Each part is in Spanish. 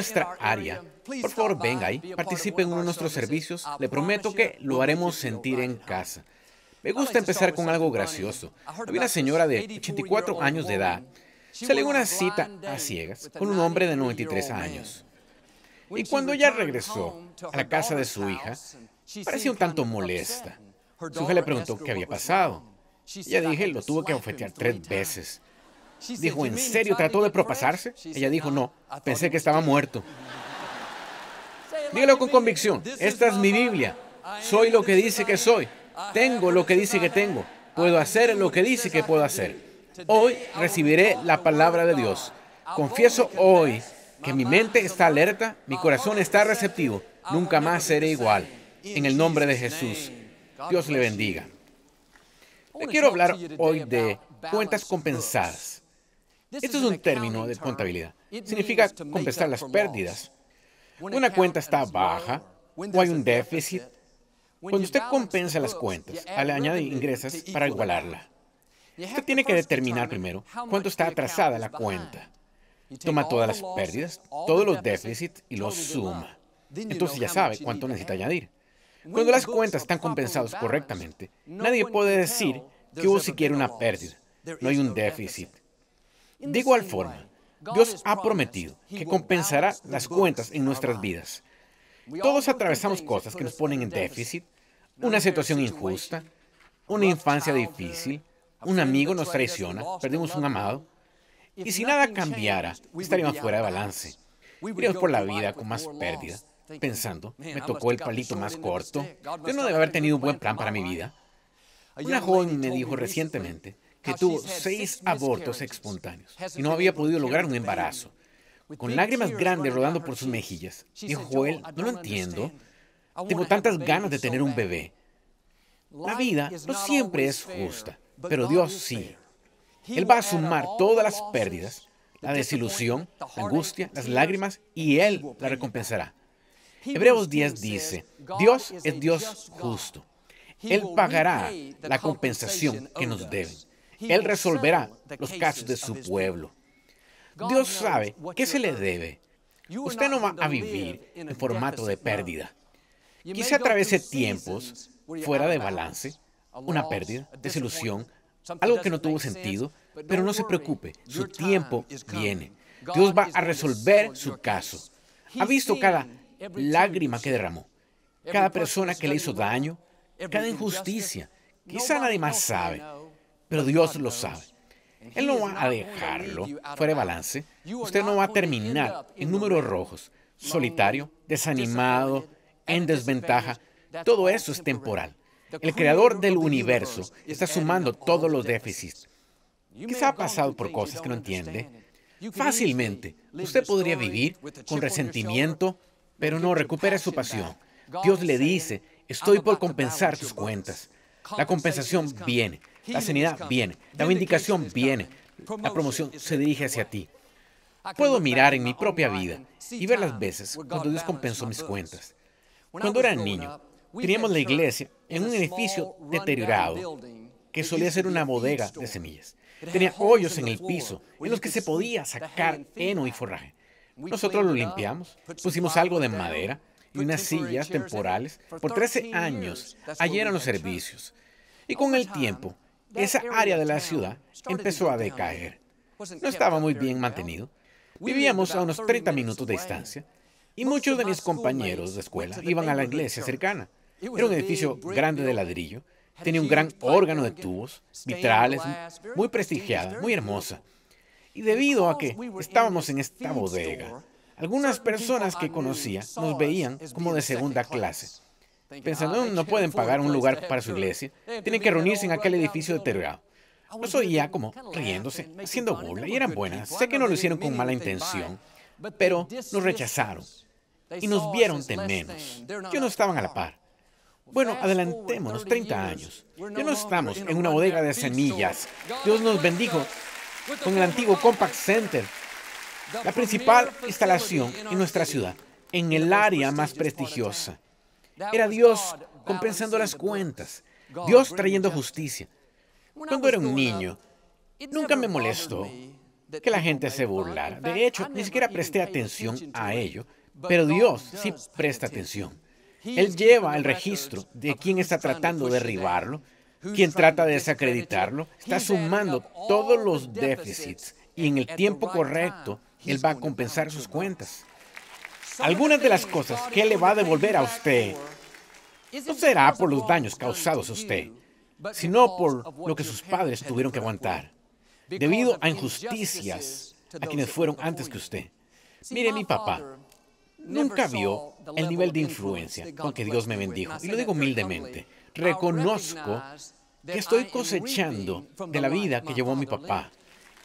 Nuestra área, por favor venga ahí, participe en uno de nuestros servicios. Le prometo que lo haremos sentir en casa. Me gusta empezar con algo gracioso. Había una señora de 84 años de edad. Salió una cita a ciegas con un hombre de 93 años. Y cuando ella regresó a la casa de su hija, parecía un tanto molesta. Su hija le preguntó qué había pasado. Ella dije, lo tuvo que ofetear tres veces. Dijo, ¿en serio trató de propasarse? Ella dijo, no, pensé que estaba muerto. Dígalo con convicción, esta es mi Biblia. Soy lo que dice que soy. Tengo lo que dice que tengo. Puedo hacer lo que dice que puedo hacer. Hoy recibiré la palabra de Dios. Confieso hoy que mi mente está alerta, mi corazón está receptivo. Nunca más seré igual. En el nombre de Jesús. Dios le bendiga. Le quiero hablar hoy de cuentas compensadas. Esto es un término de contabilidad. Significa compensar las pérdidas. Una cuenta está baja o hay un déficit. Cuando usted compensa las cuentas, le añade ingresos para igualarla. Usted tiene que determinar primero cuánto está atrasada la cuenta. Toma todas las pérdidas, todos los déficits y los suma. Entonces ya sabe cuánto necesita añadir. Cuando las cuentas están compensadas correctamente, nadie puede decir que hubo siquiera una pérdida. No hay un déficit. De igual forma, Dios ha prometido que compensará las cuentas en nuestras vidas. Todos atravesamos cosas que nos ponen en déficit, una situación injusta, una infancia difícil, un amigo nos traiciona, perdimos un amado, y si nada cambiara, estaríamos fuera de balance. Iríamos por la vida con más pérdida, pensando, me tocó el palito más corto, yo no debo haber tenido un buen plan para mi vida. Una joven me dijo recientemente que tuvo seis abortos espontáneos y no había podido lograr un embarazo. Con lágrimas grandes rodando por sus mejillas, dijo Joel, no lo entiendo. Tengo tantas ganas de tener un bebé. La vida no siempre es justa, pero Dios sí. Él va a sumar todas las pérdidas, la desilusión, la angustia, las lágrimas, y Él la recompensará. Hebreos 10 dice, Dios es Dios justo. Él pagará la compensación que nos deben. Él resolverá los casos de su pueblo. Dios sabe qué se le debe. Usted no va a vivir en formato de pérdida. Quizá atraviese tiempos fuera de balance, una pérdida, desilusión, algo que no tuvo sentido, pero no se preocupe, su tiempo viene. Dios va a resolver su caso. Ha visto cada lágrima que derramó, cada persona que le hizo daño, cada injusticia. Quizá nadie más sabe, pero Dios lo sabe. Él no va a dejarlo fuera de balance. Usted no va a terminar en números rojos, solitario, desanimado, en desventaja. Todo eso es temporal. El creador del universo está sumando todos los déficits. Quizá ha pasado por cosas que no entiende. Fácilmente, usted podría vivir con resentimiento, pero no recupera su pasión. Dios le dice, estoy por compensar tus cuentas. La compensación viene, la sanidad viene, la vindicación viene, la promoción se dirige hacia ti. Puedo mirar en mi propia vida y ver las veces cuando Dios compensó mis cuentas. Cuando era niño, teníamos la iglesia en un edificio deteriorado que solía ser una bodega de semillas. Tenía hoyos en el piso en los que se podía sacar heno y forraje. Nosotros lo limpiamos, pusimos algo de madera y unas sillas temporales. Por 13 años, allí eran los servicios. Y con el tiempo, esa área de la ciudad empezó a decaer. No estaba muy bien mantenido. Vivíamos a unos 30 minutos de distancia y muchos de mis compañeros de escuela iban a la iglesia cercana. Era un edificio grande de ladrillo Tenía un gran órgano de tubos, vitrales, muy prestigiada, muy hermosa. Y debido a que estábamos en esta bodega, algunas personas que conocía nos veían como de segunda clase. Pensando, no pueden pagar un lugar para su iglesia, tienen que reunirse en aquel edificio deteriorado. Los oía como riéndose, haciendo burla, y eran buenas. Sé que no lo hicieron con mala intención, pero nos rechazaron y nos vieron de menos. Yo no estaban a la par. Bueno, adelantémonos 30 años. Ya no estamos en una bodega de semillas. Dios nos bendijo con el antiguo Compact Center, la principal instalación en nuestra ciudad, en el área más prestigiosa. Era Dios compensando las cuentas, Dios trayendo justicia. Cuando era un niño, nunca me molestó que la gente se burlara. De hecho, ni siquiera presté atención a ello, pero Dios sí presta atención. Él lleva el registro de quién está tratando de derribarlo, quién trata de desacreditarlo, está sumando todos los déficits y en el tiempo correcto Él va a compensar sus cuentas. Algunas de las cosas que Él le va a devolver a usted no será por los daños causados a usted, sino por lo que sus padres tuvieron que aguantar, debido a injusticias a quienes fueron antes que usted. Mire, mi papá nunca vio el nivel de influencia con que Dios me bendijo, y lo digo humildemente. Reconozco que estoy cosechando de la vida que llevó mi papá.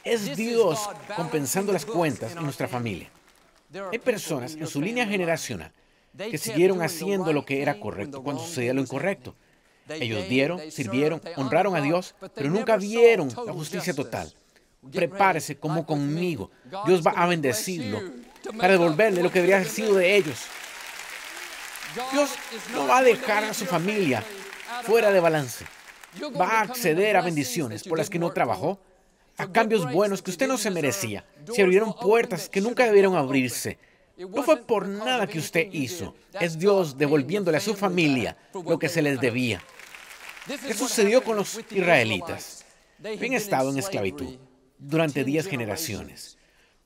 Es Dios compensando las cuentas en nuestra familia. Hay personas en su línea generacional que siguieron haciendo lo que era correcto cuando sucedía lo incorrecto. Ellos dieron, sirvieron, honraron a Dios, pero nunca vieron la justicia total. Prepárese como conmigo. Dios va a bendecirlo para devolverle lo que debería haber sido de ellos. Dios no va a dejar a su familia fuera de balance. Va a acceder a bendiciones por las que no trabajó, a cambios buenos que usted no se merecía. Se abrieron puertas que nunca debieron abrirse. No fue por nada que usted hizo. Es Dios devolviéndole a su familia lo que se les debía. ¿Qué sucedió con los israelitas? Habían estado en esclavitud durante diez generaciones.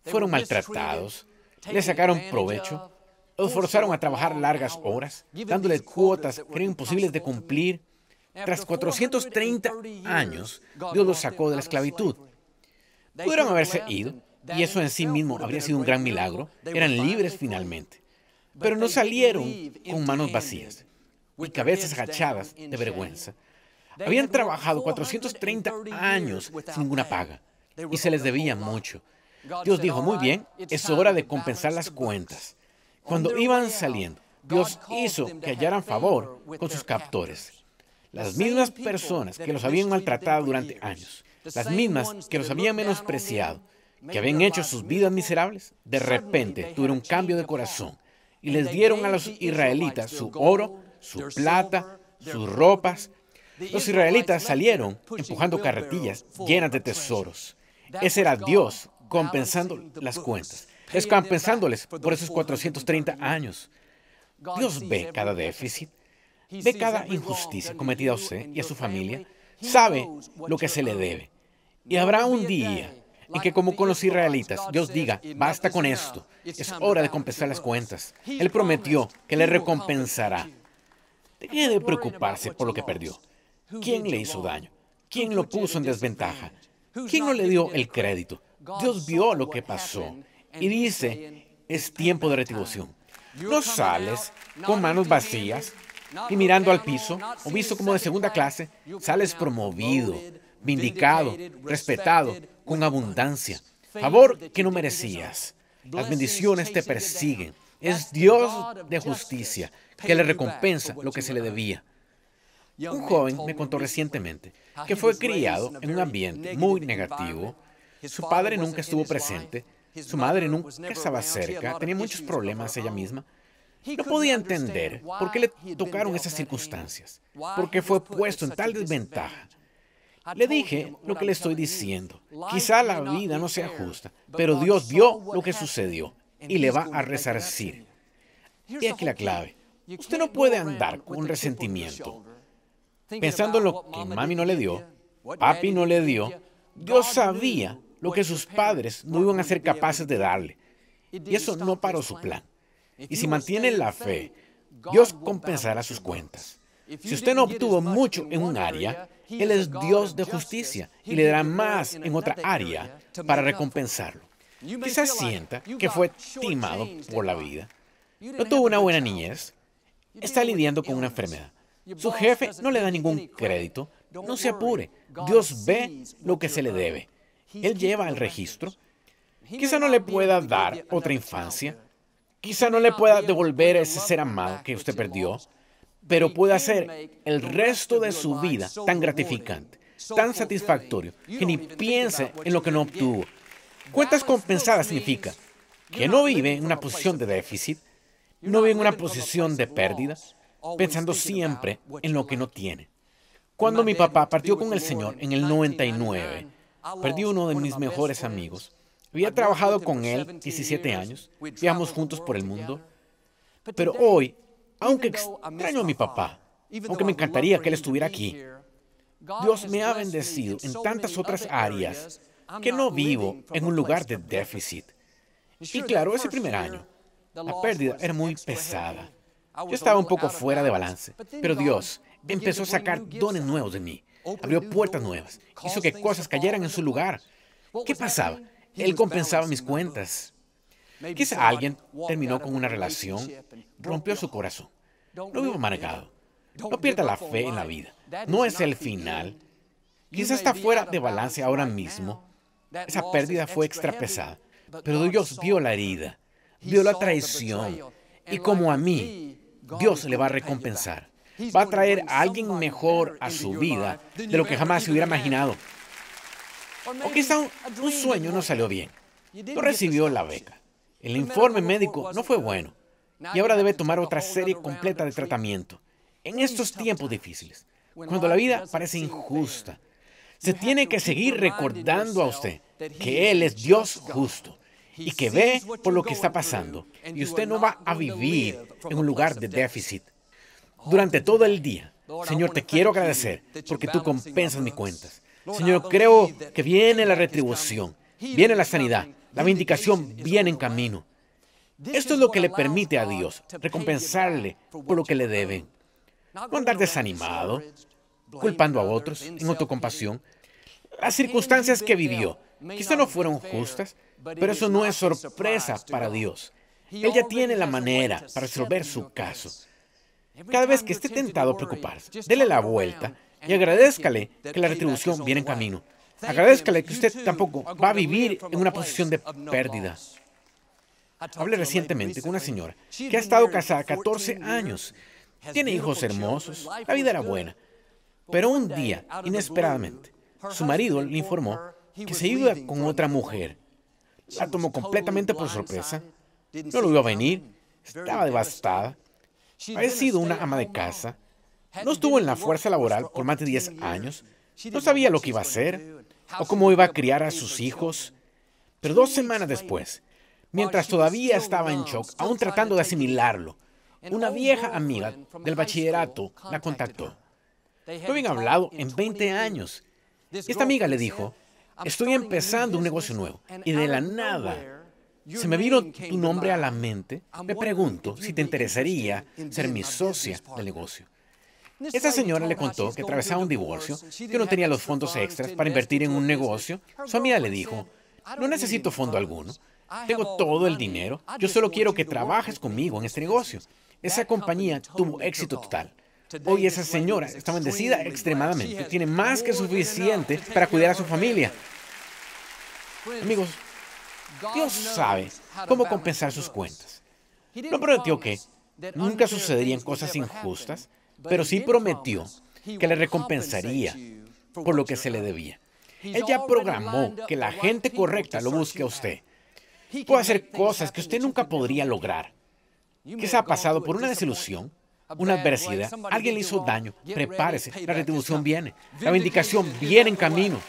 Fueron maltratados, le sacaron provecho, los forzaron a trabajar largas horas, dándole cuotas que eran imposibles de cumplir. Tras 430 años, Dios los sacó de la esclavitud. Pudieron haberse ido, y eso en sí mismo habría sido un gran milagro. Eran libres finalmente. Pero no salieron con manos vacías y cabezas agachadas de vergüenza. Habían trabajado 430 años sin ninguna paga y se les debía mucho. Dios dijo, muy bien, es hora de compensar las cuentas. Cuando iban saliendo, Dios hizo que hallaran favor con sus captores. Las mismas personas que los habían maltratado durante años, las mismas que los habían menospreciado, que habían hecho sus vidas miserables, de repente tuvieron un cambio de corazón y les dieron a los israelitas su oro, su plata, sus ropas. Los israelitas salieron empujando carretillas llenas de tesoros. Ese era Dios compensando las cuentas. Es compensándoles por esos 430 años. Dios ve cada déficit, ve cada injusticia cometida a usted y a su familia, sabe lo que se le debe. Y habrá un día en que como con los israelitas, Dios diga, basta con esto, es hora de compensar las cuentas. Él prometió que le recompensará. Deje de preocuparse por lo que perdió. ¿Quién le hizo daño? ¿Quién lo puso en desventaja? ¿Quién no le dio el crédito? Dios vio lo que pasó y dice, es tiempo de retribución. No sales con manos vacías y mirando al piso o visto como de segunda clase, sales promovido, vindicado, respetado, con abundancia. Favor que no merecías. Las bendiciones te persiguen. Es Dios de justicia que le recompensa lo que se le debía. Un joven me contó recientemente que fue criado en un ambiente muy negativo. Su padre nunca estuvo presente, su madre nunca estaba cerca, tenía muchos problemas ella misma. No podía entender por qué le tocaron esas circunstancias, por qué fue puesto en tal desventaja. Le dije lo que le estoy diciendo. Quizá la vida no sea justa, pero Dios vio lo que sucedió y le va a resarcir. Y aquí la clave. Usted no puede andar con resentimiento pensando en lo que mami no le dio, papi no le dio, Dios sabía lo que sus padres no iban a ser capaces de darle. Y eso no paró su plan. Y si mantiene la fe, Dios compensará sus cuentas. Si usted no obtuvo mucho en un área, Él es Dios de justicia y le dará más en otra área para recompensarlo. Quizás sienta que fue timado por la vida. No tuvo una buena niñez. Está lidiando con una enfermedad. Su jefe no le da ningún crédito. No se apure. Dios ve lo que se le debe. Él lleva el registro. Quizá no le pueda dar otra infancia. Quizá no le pueda devolver ese ser amado que usted perdió. Pero puede hacer el resto de su vida tan gratificante, tan satisfactorio, que ni piense en lo que no obtuvo. Cuentas compensadas significa que no vive en una posición de déficit, no vive en una posición de pérdida, pensando siempre en lo que no tiene. Cuando mi papá partió con el Señor en el 99, perdí uno de mis mejores amigos. Había trabajado con él 17 años, viajamos juntos por el mundo, pero hoy, aunque extraño a mi papá, aunque me encantaría que él estuviera aquí, Dios me ha bendecido en tantas otras áreas que no vivo en un lugar de déficit. Y claro, ese primer año, la pérdida era muy pesada. Yo estaba un poco fuera de balance, pero Dios empezó a sacar dones nuevos de mí, abrió puertas nuevas, hizo que cosas cayeran en su lugar. ¿Qué pasaba? Él compensaba mis cuentas. Quizá alguien terminó con una relación, rompió su corazón. No vivo amargado. No pierda la fe en la vida. No es el final. Quizá está fuera de balance ahora mismo. Esa pérdida fue extra pesada. Pero Dios vio la herida, vio la traición. Y como a mí, Dios le va a recompensar. Va a traer a alguien mejor a su vida de lo que jamás se hubiera imaginado. O quizá un, sueño no salió bien. No recibió la beca. El informe médico no fue bueno. Y ahora debe tomar otra serie completa de tratamiento. En estos tiempos difíciles, cuando la vida parece injusta, se tiene que seguir recordando a usted que Él es Dios justo y que ve por lo que está pasando. Y usted no va a vivir en un lugar de déficit. Durante todo el día, Señor, te quiero agradecer porque tú compensas mis cuentas. Señor, creo que viene la retribución, viene la sanidad, la vindicación viene en camino. Esto es lo que le permite a Dios recompensarle por lo que le deben. No andar desanimado, culpando a otros, en autocompasión. Las circunstancias que vivió quizá no fueron justas, pero eso no es sorpresa para Dios. Él ya tiene la manera para resolver su caso. Cada vez que esté tentado a preocuparse, dele la vuelta y agradezcale que la retribución viene en camino. Agradezcale que usted tampoco va a vivir en una posición de pérdida. Hablé recientemente con una señora que ha estado casada 14 años. Tiene hijos hermosos, la vida era buena. Pero un día, inesperadamente, su marido le informó que se iba con otra mujer. La tomó completamente por sorpresa. No lo a venir. Estaba devastada. Había sido una ama de casa. No estuvo en la fuerza laboral por más de 10 años. No sabía lo que iba a hacer o cómo iba a criar a sus hijos. Pero dos semanas después, mientras todavía estaba en shock, aún tratando de asimilarlo, una vieja amiga del bachillerato la contactó. No habían hablado en 20 años. Esta amiga le dijo, estoy empezando un negocio nuevo y de la nada se me vino tu nombre a la mente. Me pregunto si te interesaría ser mi socia del negocio. Esta señora le contó que atravesaba un divorcio, que no tenía los fondos extras para invertir en un negocio. Su amiga le dijo, no necesito fondo alguno, tengo todo el dinero, yo solo quiero que trabajes conmigo en este negocio. Esa compañía tuvo éxito total. Hoy esa señora está bendecida extremadamente, tiene más que suficiente para cuidar a su familia. Amigos, Dios sabe cómo compensar sus cuentas. No prometió que nunca sucederían cosas injustas, pero sí prometió que le recompensaría por lo que se le debía. Él ya programó que la gente correcta lo busque a usted. Puede hacer cosas que usted nunca podría lograr. se ha pasado por una desilusión, una adversidad, alguien le hizo daño. Prepárese, la retribución viene, la vindicación viene en camino.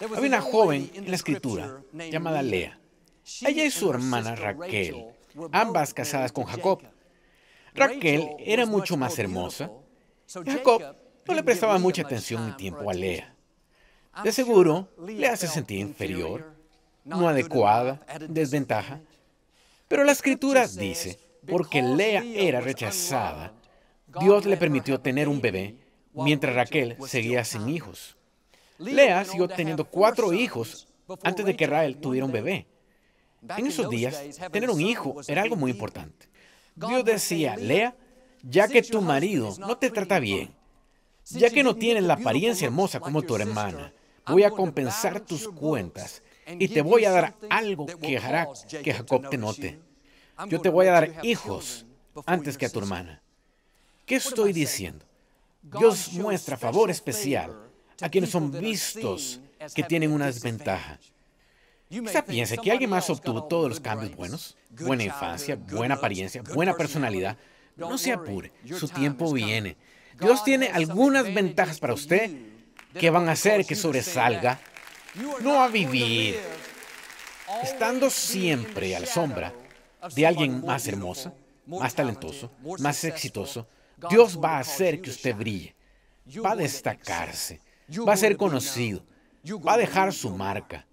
Había una joven en la escritura llamada Lea. Ella y su hermana Raquel, ambas casadas con Jacob. Raquel era mucho más hermosa. Jacob no le prestaba mucha atención ni tiempo a Lea. De seguro, le hace sentir inferior, no adecuada, desventaja. Pero la escritura dice, porque Lea era rechazada, Dios le permitió tener un bebé mientras Raquel seguía sin hijos. Lea siguió teniendo cuatro hijos antes de que Raquel tuviera un bebé. En esos días, tener un hijo era algo muy importante. Dios decía, Lea, ya que tu marido no te trata bien, ya que no tienes la apariencia hermosa como tu hermana, voy a compensar tus cuentas y te voy a dar algo que hará que Jacob te note. Yo te voy a dar hijos antes que a tu hermana. ¿Qué estoy diciendo? Dios muestra favor especial a quienes son vistos que tienen una desventaja. Quizá piense que alguien más obtuvo todos los cambios buenos, buena infancia, buena apariencia, buena personalidad. No se apure, su tiempo viene. Dios tiene algunas ventajas para usted que van a hacer que sobresalga, no a vivir estando siempre a la sombra de alguien más hermosa, más talentoso, más exitoso, Dios va a hacer que usted brille, va a destacarse, va a ser conocido, va a dejar su marca.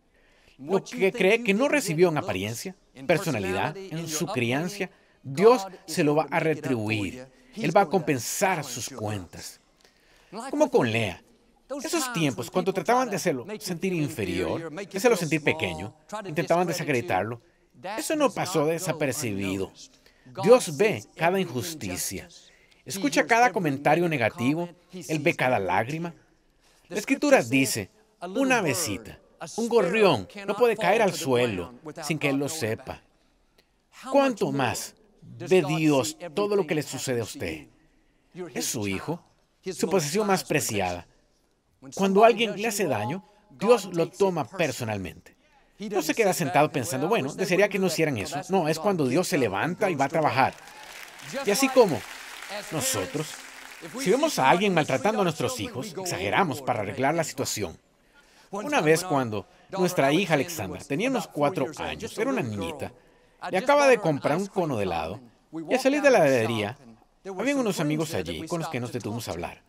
Lo que cree que no recibió en apariencia, personalidad, en su crianza, Dios se lo va a retribuir. Él va a compensar sus cuentas. Como con Lea. Esos tiempos, cuando trataban de hacerlo sentir inferior, de hacerlo sentir pequeño, intentaban desacreditarlo, eso no pasó desapercibido. Dios ve cada injusticia, escucha cada comentario negativo, Él ve cada lágrima. La escritura dice, una besita, un gorrión no puede caer al suelo sin que Él lo sepa. ¿Cuánto más ve Dios todo lo que le sucede a usted? Es su hijo, su posesión más preciada. Cuando alguien le hace daño, Dios lo toma personalmente. No se queda sentado pensando, bueno, desearía que no hicieran eso. No, es cuando Dios se levanta y va a trabajar. Y así como nosotros, si vemos a alguien maltratando a nuestros hijos, exageramos para arreglar la situación. Una vez cuando nuestra hija Alexandra tenía unos cuatro años, era una niñita, y acaba de comprar un cono de helado, y al salir de la heladería, había unos amigos allí con los que nos detuvimos a hablar.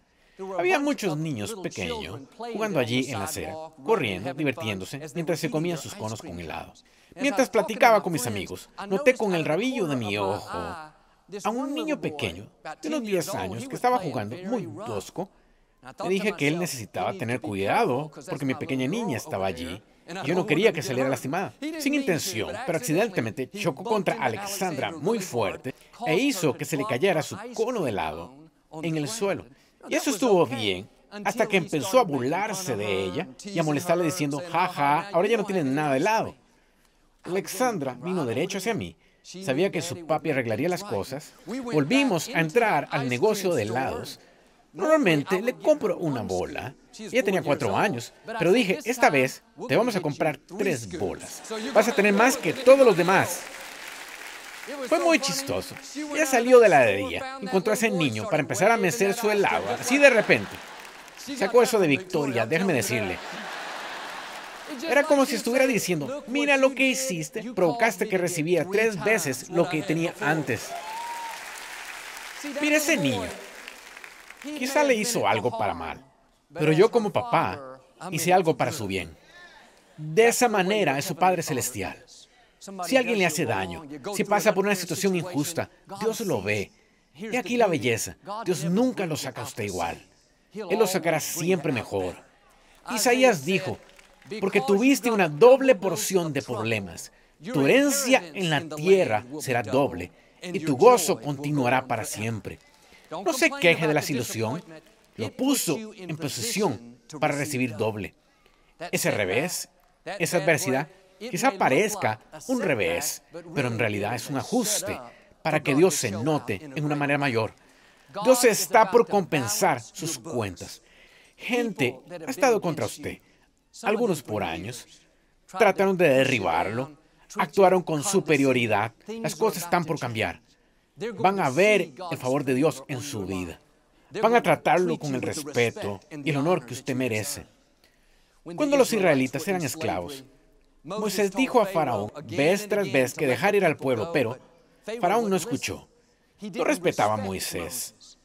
Había muchos niños pequeños jugando allí en la acera, corriendo, divirtiéndose, mientras se comían sus conos con helado. Mientras platicaba con mis amigos, noté con el rabillo de mi ojo a un niño pequeño, de unos 10 años, que estaba jugando muy tosco. Le dije que él necesitaba tener cuidado porque mi pequeña niña estaba allí. Y yo no quería que saliera lastimada. Sin intención, pero accidentalmente chocó contra Alexandra muy fuerte e hizo que se le cayera su cono de helado en el suelo. Y eso estuvo bien, hasta que empezó a burlarse de ella y a molestarle diciendo, jaja, ahora ya no tiene nada de helado. Alexandra vino derecho hacia mí. Sabía que su papi arreglaría las cosas. Volvimos a entrar al negocio de helados. Normalmente le compro una bola. Ella tenía cuatro años, pero dije, esta vez te vamos a comprar tres bolas. Vas a tener más que todos los demás. Fue muy chistoso. Ella salió de la heladería, encontró a ese niño para empezar a mecer su helado, así de repente. Sacó eso de Victoria, déjeme decirle. Era como si estuviera diciendo, mira lo que hiciste, provocaste que recibiera tres veces lo que tenía antes. Mira ese niño. Quizá le hizo algo para mal, pero yo como papá hice algo para su bien. De esa manera es su Padre Celestial. Si alguien le hace daño, si pasa por una situación injusta, Dios lo ve. Y aquí la belleza. Dios nunca lo saca a usted igual. Él lo sacará siempre mejor. Isaías dijo, porque tuviste una doble porción de problemas. Tu herencia en la tierra será doble y tu gozo continuará para siempre. No se queje de la ilusión. Lo puso en posesión para recibir doble. Ese revés, esa adversidad, Quizá parezca un revés, pero en realidad es un ajuste para que Dios se note en una manera mayor. Dios está por compensar sus cuentas. Gente ha estado contra usted, algunos por años. Trataron de derribarlo, actuaron con superioridad. Las cosas están por cambiar. Van a ver el favor de Dios en su vida. Van a tratarlo con el respeto y el honor que usted merece. Cuando los israelitas eran esclavos, Moisés dijo a Faraón vez tras vez que dejar ir al pueblo, pero Faraón no escuchó. No respetaba a Moisés.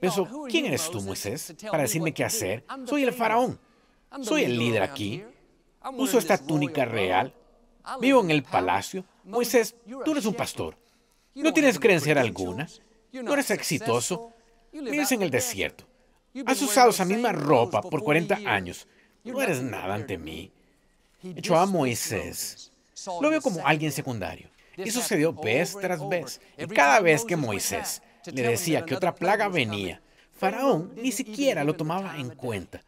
Pensó, ¿quién eres tú, Moisés, para decirme qué hacer? Soy el Faraón. Soy el líder aquí. Uso esta túnica real. Vivo en el palacio. Moisés, tú eres un pastor. No tienes creencia alguna. No eres exitoso. Vives en el desierto. Has usado esa misma ropa por 40 años. No eres nada ante mí echó a Moisés. Lo veo como alguien secundario. Y sucedió vez tras vez. Y cada vez que Moisés le decía que otra plaga venía, Faraón ni siquiera lo tomaba en cuenta.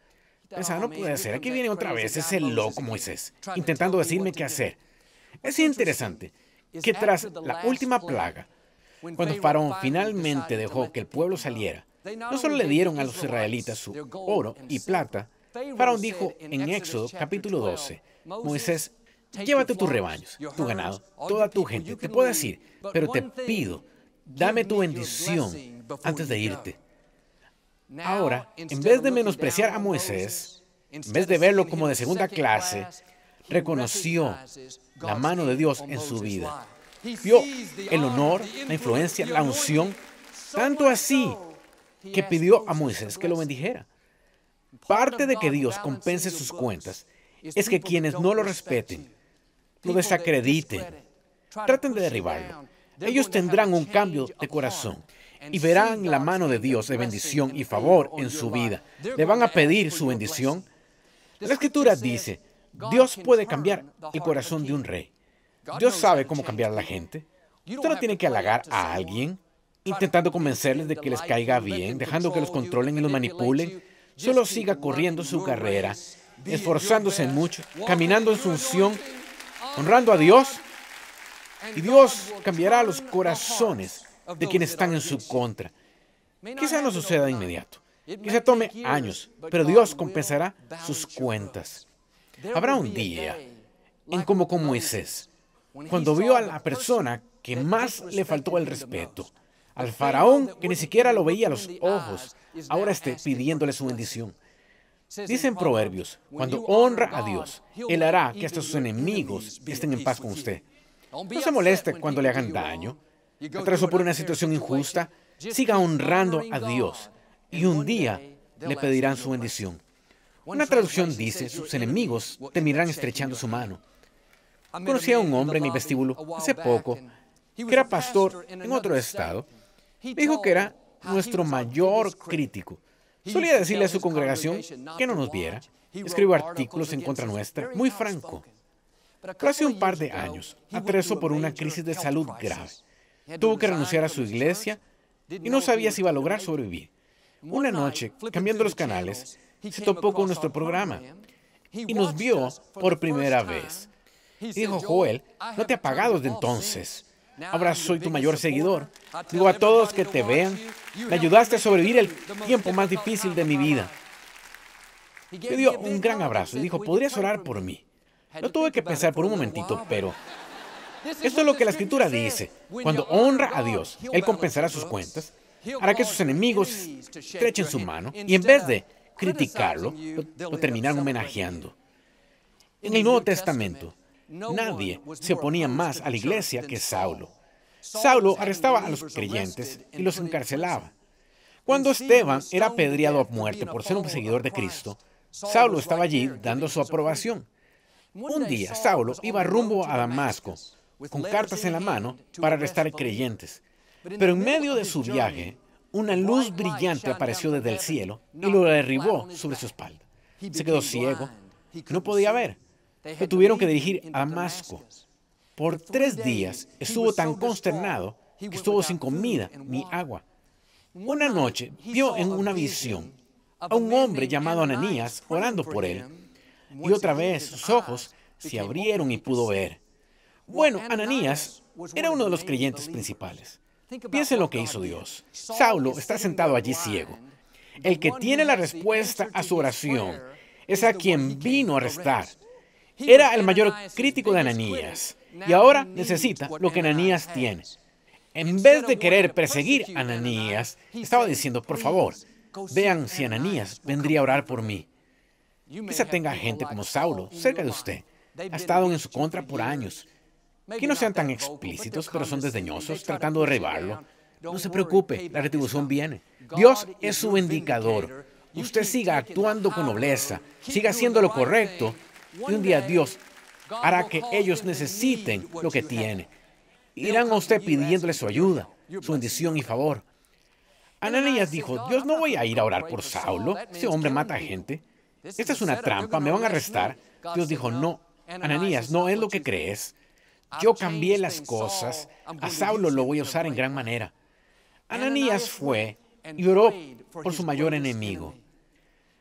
Pensaba, no puede ser, aquí viene otra vez ese loco Moisés, intentando decirme qué hacer. Es interesante que tras la última plaga, cuando Faraón finalmente dejó que el pueblo saliera, no solo le dieron a los israelitas su oro y plata, Faraón dijo en Éxodo capítulo 12, Moisés, llévate tus rebaños, tu ganado, toda tu gente. Te puedo decir, pero te pido, dame tu bendición antes de irte. Ahora, en vez de menospreciar a Moisés, en vez de verlo como de segunda clase, reconoció la mano de Dios en su vida. Vio el honor, la influencia, la unción, tanto así que pidió a Moisés que lo bendijera. Parte de que Dios compense sus cuentas es que quienes no lo respeten, lo desacrediten, traten de derribarlo. Ellos tendrán un cambio de corazón y verán la mano de Dios de bendición y favor en su vida. Le van a pedir su bendición. La escritura dice, Dios puede cambiar el corazón de un rey. Dios sabe cómo cambiar a la gente. Usted no tiene que halagar a alguien intentando convencerles de que les caiga bien, dejando que los controlen y los manipulen. Solo siga corriendo su carrera, esforzándose mucho, caminando en su unción, honrando a Dios. Y Dios cambiará los corazones de quienes están en su contra. Quizá no suceda de inmediato. Quizá tome años, pero Dios compensará sus cuentas. Habrá un día en como con Moisés, cuando vio a la persona que más le faltó el respeto, al faraón que ni siquiera lo veía a los ojos, ahora esté pidiéndole su bendición. Dicen proverbios, cuando honra a Dios, Él hará que hasta sus enemigos estén en paz con usted. No se moleste cuando le hagan daño, atravesó por una situación injusta, siga honrando a Dios. Y un día le pedirán su bendición. Una traducción dice, sus enemigos te mirarán estrechando su mano. Conocí a un hombre en el vestíbulo hace poco que era pastor en otro estado. Dijo que era nuestro mayor crítico. Solía decirle a su congregación que no nos viera. Escribió artículos en contra nuestra, muy franco. Pero hace un par de años atravesó por una crisis de salud grave. Tuvo que renunciar a su iglesia y no sabía si iba a lograr sobrevivir. Una noche, cambiando los canales, se topó con nuestro programa y nos vio por primera vez. dijo, Joel, no te he pagado desde entonces. Ahora soy tu mayor seguidor. Digo a todos que te vean, me ayudaste a sobrevivir el tiempo más difícil de mi vida. Me dio un gran abrazo y dijo, ¿podrías orar por mí? No tuve que pensar por un momentito, pero esto es lo que la escritura dice. Cuando honra a Dios, Él compensará sus cuentas, hará que sus enemigos estrechen su mano y en vez de criticarlo, lo, terminarán homenajeando. En el Nuevo Testamento, nadie se oponía más a la iglesia que Saulo. Saulo arrestaba a los creyentes y los encarcelaba. Cuando Esteban era apedreado a muerte por ser un seguidor de Cristo, Saulo estaba allí dando su aprobación. Un día, Saulo iba rumbo a Damasco con cartas en la mano para arrestar creyentes. Pero en medio de su viaje, una luz brillante apareció desde el cielo y lo derribó sobre su espalda. Se quedó ciego, no podía ver. Lo tuvieron que dirigir a Damasco. Por tres días estuvo tan consternado que estuvo sin comida ni agua. Una noche vio en una visión a un hombre llamado Ananías orando por él. Y otra vez sus ojos se abrieron y pudo ver. Bueno, Ananías era uno de los creyentes principales. Piensen lo que hizo Dios. Saulo está sentado allí ciego. El que tiene la respuesta a su oración es a quien vino a arrestar. Era el mayor crítico de Ananías y ahora necesita lo que Ananías tiene. En vez de querer perseguir a Ananías, estaba diciendo, por favor, vean si Ananías vendría a orar por mí. Quizá tenga gente como Saulo cerca de usted. Ha estado en su contra por años que no sean tan explícitos, pero son desdeñosos, tratando de derribarlo. No se preocupe, la retribución viene. Dios es su indicador. Usted siga actuando con nobleza, siga haciendo lo correcto, y un día Dios hará que ellos necesiten lo que tiene. Irán a usted pidiéndole su ayuda, su bendición y favor. Ananías dijo, Dios no voy a ir a orar por Saulo, ese hombre mata a gente. Esta es una trampa, me van a arrestar. Dios dijo, no, Ananías, no es lo que crees. Yo cambié las cosas. A Saulo lo voy a usar en gran manera. Ananías fue y oró por su mayor enemigo.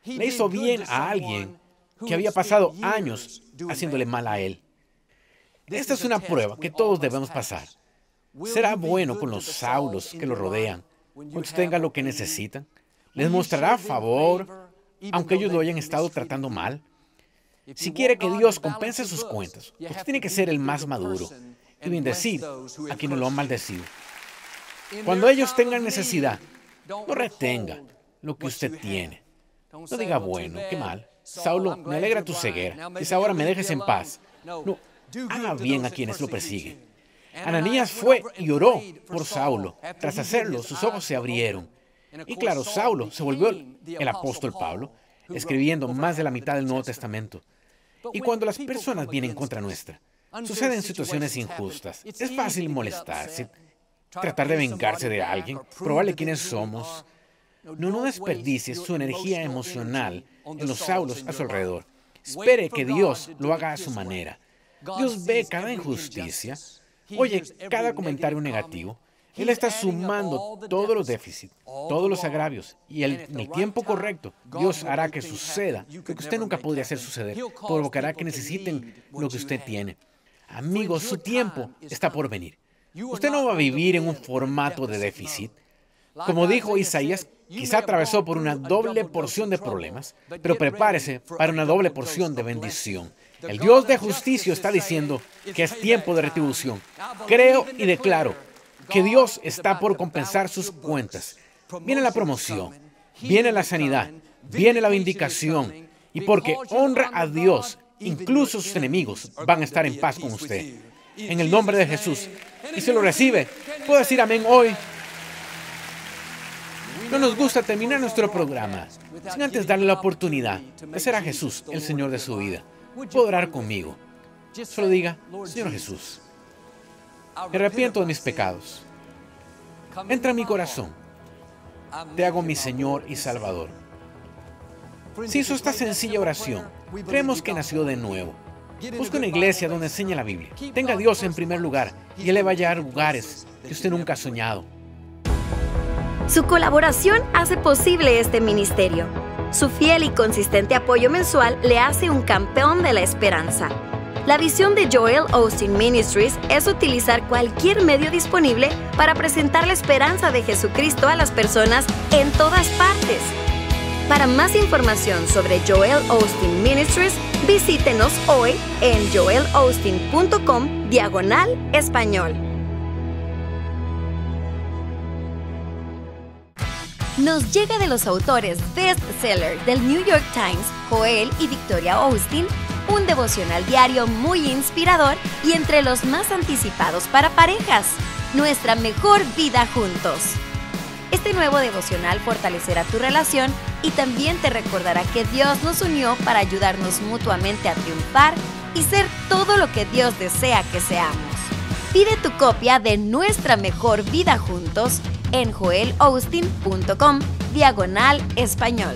Le hizo bien a alguien que había pasado años haciéndole mal a él. Esta es una prueba que todos debemos pasar. Será bueno con los Saulos que lo rodean, cuando tengan lo que necesitan. Les mostrará favor, aunque ellos lo hayan estado tratando mal. Si quiere que Dios compense sus cuentas, usted tiene que ser el más maduro y bendecir a quienes lo han maldecido. Cuando ellos tengan necesidad, no retenga lo que usted tiene. No diga, bueno, qué mal. Saulo, me alegra tu ceguera. Quizá ahora me dejes en paz. No, haga bien a quienes lo persiguen. Ananías fue y oró por Saulo. Tras hacerlo, sus ojos se abrieron. Y claro, Saulo se volvió el apóstol Pablo, escribiendo más de la mitad del Nuevo Testamento. Y cuando las personas vienen contra nuestra, suceden situaciones injustas. Es fácil molestarse, tratar de vengarse de alguien, probarle quiénes somos. No, no desperdicie su energía emocional en los saulos a su alrededor. Espere que Dios lo haga a su manera. Dios ve cada injusticia, oye cada comentario negativo. Él está sumando todos los déficits, todos los agravios, y en el tiempo correcto, Dios hará que suceda lo que usted nunca podría hacer suceder. Provocará que necesiten lo que usted tiene. Amigos, su tiempo está por venir. Usted no va a vivir en un formato de déficit. Como dijo Isaías, quizá atravesó por una doble porción de problemas, pero prepárese para una doble porción de bendición. El Dios de justicia está diciendo que es tiempo de retribución. Creo y declaro que Dios está por compensar sus cuentas. Viene la promoción, viene la sanidad, viene la vindicación. Y porque honra a Dios, incluso sus enemigos van a estar en paz con usted. En el nombre de Jesús. Y se lo recibe. Puedo decir amén hoy. No nos gusta terminar nuestro programa sin antes darle la oportunidad de ser a Jesús el Señor de su vida. Puedo orar conmigo. Solo diga, Señor Jesús, me arrepiento de mis pecados. Entra en mi corazón. Te hago mi Señor y Salvador. Si hizo esta sencilla oración, creemos que nació de nuevo. Busque una iglesia donde enseñe la Biblia. Tenga a Dios en primer lugar y Él le va a llevar lugares que usted nunca ha soñado. Su colaboración hace posible este ministerio. Su fiel y consistente apoyo mensual le hace un campeón de la esperanza. La visión de Joel Austin Ministries es utilizar cualquier medio disponible para presentar la esperanza de Jesucristo a las personas en todas partes. Para más información sobre Joel Austin Ministries, visítenos hoy en joelaustin.com diagonal español. Nos llega de los autores bestseller del New York Times, Joel y Victoria Austin, un devocional diario muy inspirador y entre los más anticipados para parejas. Nuestra mejor vida juntos. Este nuevo devocional fortalecerá tu relación y también te recordará que Dios nos unió para ayudarnos mutuamente a triunfar y ser todo lo que Dios desea que seamos. Pide tu copia de Nuestra Mejor Vida Juntos en joelaustin.com diagonal español.